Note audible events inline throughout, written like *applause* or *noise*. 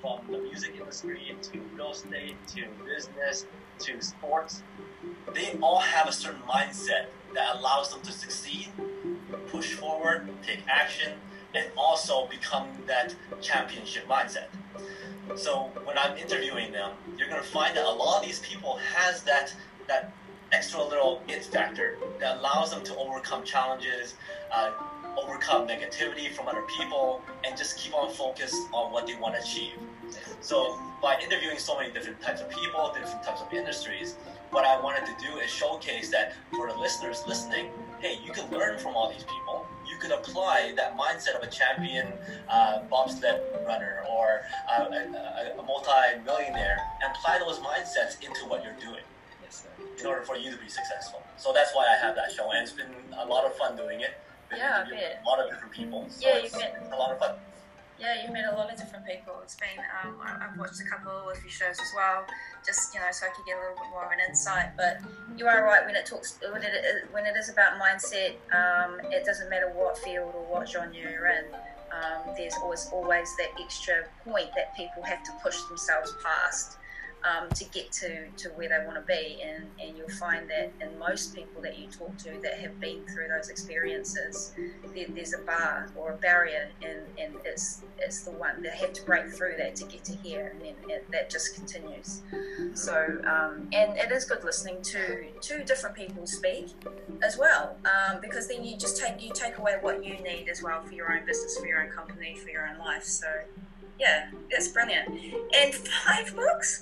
from the music industry to real estate to business to sports. They all have a certain mindset that allows them to succeed, push forward, take action, and also become that championship mindset. So when I'm interviewing them, you're to find that a lot of these people has that that extra little it factor that allows them to overcome challenges, uh, overcome negativity from other people, and just keep on focused on what they want to achieve. So by interviewing so many different types of people, different types of industries, what I wanted to do is showcase that for the listeners listening, hey, you can learn from all these people. You can apply that mindset of a champion uh, bobsled runner or uh, a, a, a multi-millionaire and apply those mindsets into what you're doing in order for you to be successful. So that's why I have that show, and it's been a lot of fun doing it. Yeah, a bit. A lot of different people. So Yeah, you it's, bet. it's a lot of fun. Yeah, you've met a lot of different people. It's been, um, I've watched a couple of your shows as well, just, you know, so I could get a little bit more of an insight. But you are right, when it talks, when it, when it is about mindset, um, it doesn't matter what field or what genre you're in. Um, there's always always that extra point that people have to push themselves past um, to get to, to where they want to be. And, and you'll find that in most people that you talk to that have been through those experiences, there, there's a bar or a barrier, and, and it's it's the one they have to break through that to get to here, and then that just continues. So, um, and it is good listening to two different people speak as well, um, because then you just take you take away what you need as well for your own business, for your own company, for your own life. So. Yeah, that's brilliant. And five books,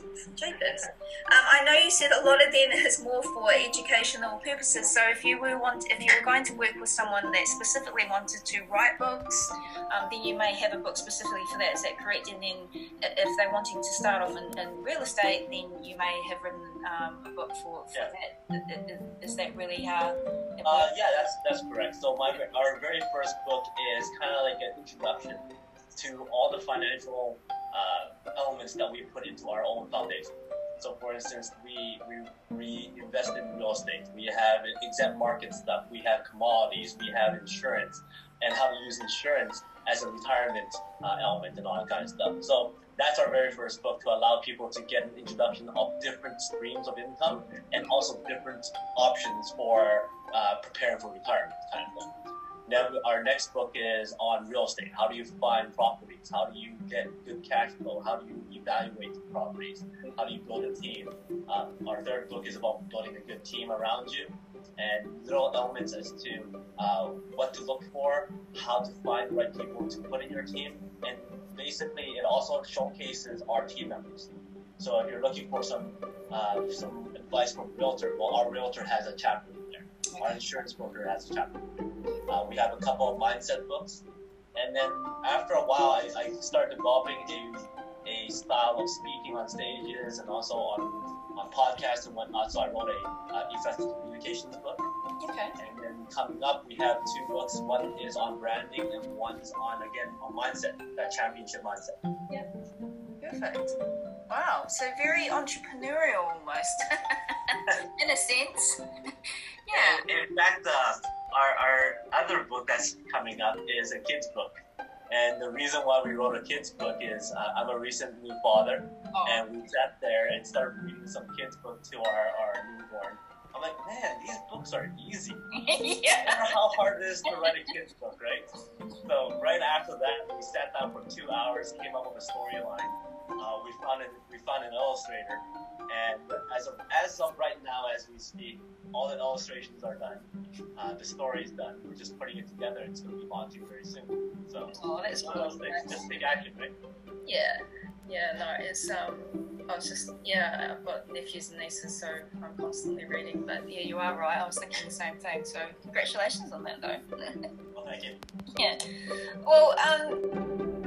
jeepers. Um, I know you said a lot of them is more for educational purposes. So if you were want, if you were going to work with someone that specifically wanted to write books, um, then you may have a book specifically for that. Is that correct? And then if they're wanting to start off in, in real estate, then you may have written um, a book for, for Yeah. that. Is that really how? It Uh, yeah, that's that's correct. So my our very first book is kind of like an introduction to all the financial uh, elements that we put into our own foundation. So, for instance, we we, we invest in real estate. We have exempt market stuff. We have commodities. We have insurance, and how to use insurance as a retirement uh, element and all that kind of stuff. So that's our very first book to allow people to get an introduction of different streams of income and also different options for uh, preparing for retirement kind our next book is on real estate. How do you find properties? How do you get good cash flow? How do you evaluate the properties? How do you build a team? Um, our third book is about building a good team around you and little elements as to uh, what to look for, how to find the right people to put in your team, and basically it also showcases our team members. So if you're looking for some uh, some advice from a realtor, well, our realtor has a chapter in there. Our insurance broker has a chapter. Uh, we have a couple of mindset books, and then after a while, I, I started developing a a style of speaking on stages and also on on podcasts and whatnot. So I wrote a uh, effective communications book. Okay. And then coming up, we have two books. One is on branding, and one is on again on mindset, that championship mindset. Yeah. Perfect. Wow. So very entrepreneurial almost, *laughs* in a sense. *laughs* yeah. In fact, uh, our our other book that's coming up is a kids book. And the reason why we wrote a kids book is uh, I'm a recent new father, Oh. and we sat there and started reading some kids book to our, our newborn. I'm like, man, these books are easy. *laughs* yeah. How hard it is to write a kids book, right? So right after that, we sat down for two hours, came up with a storyline. Uh, we found an, we found an illustrator, and as of as of right now, as we speak, all the illustrations are done. Uh, the story is done. We're just putting it together. It's going to be launching very soon. So Oh, that's it's one of those things. Just take action, right? Yeah, yeah, no, it's um, I was just yeah, I've got nephews and nieces, so I'm constantly reading. But yeah, you are right. I was thinking the same thing. So congratulations on that, though. Well, thank you. *laughs* yeah. Well, um,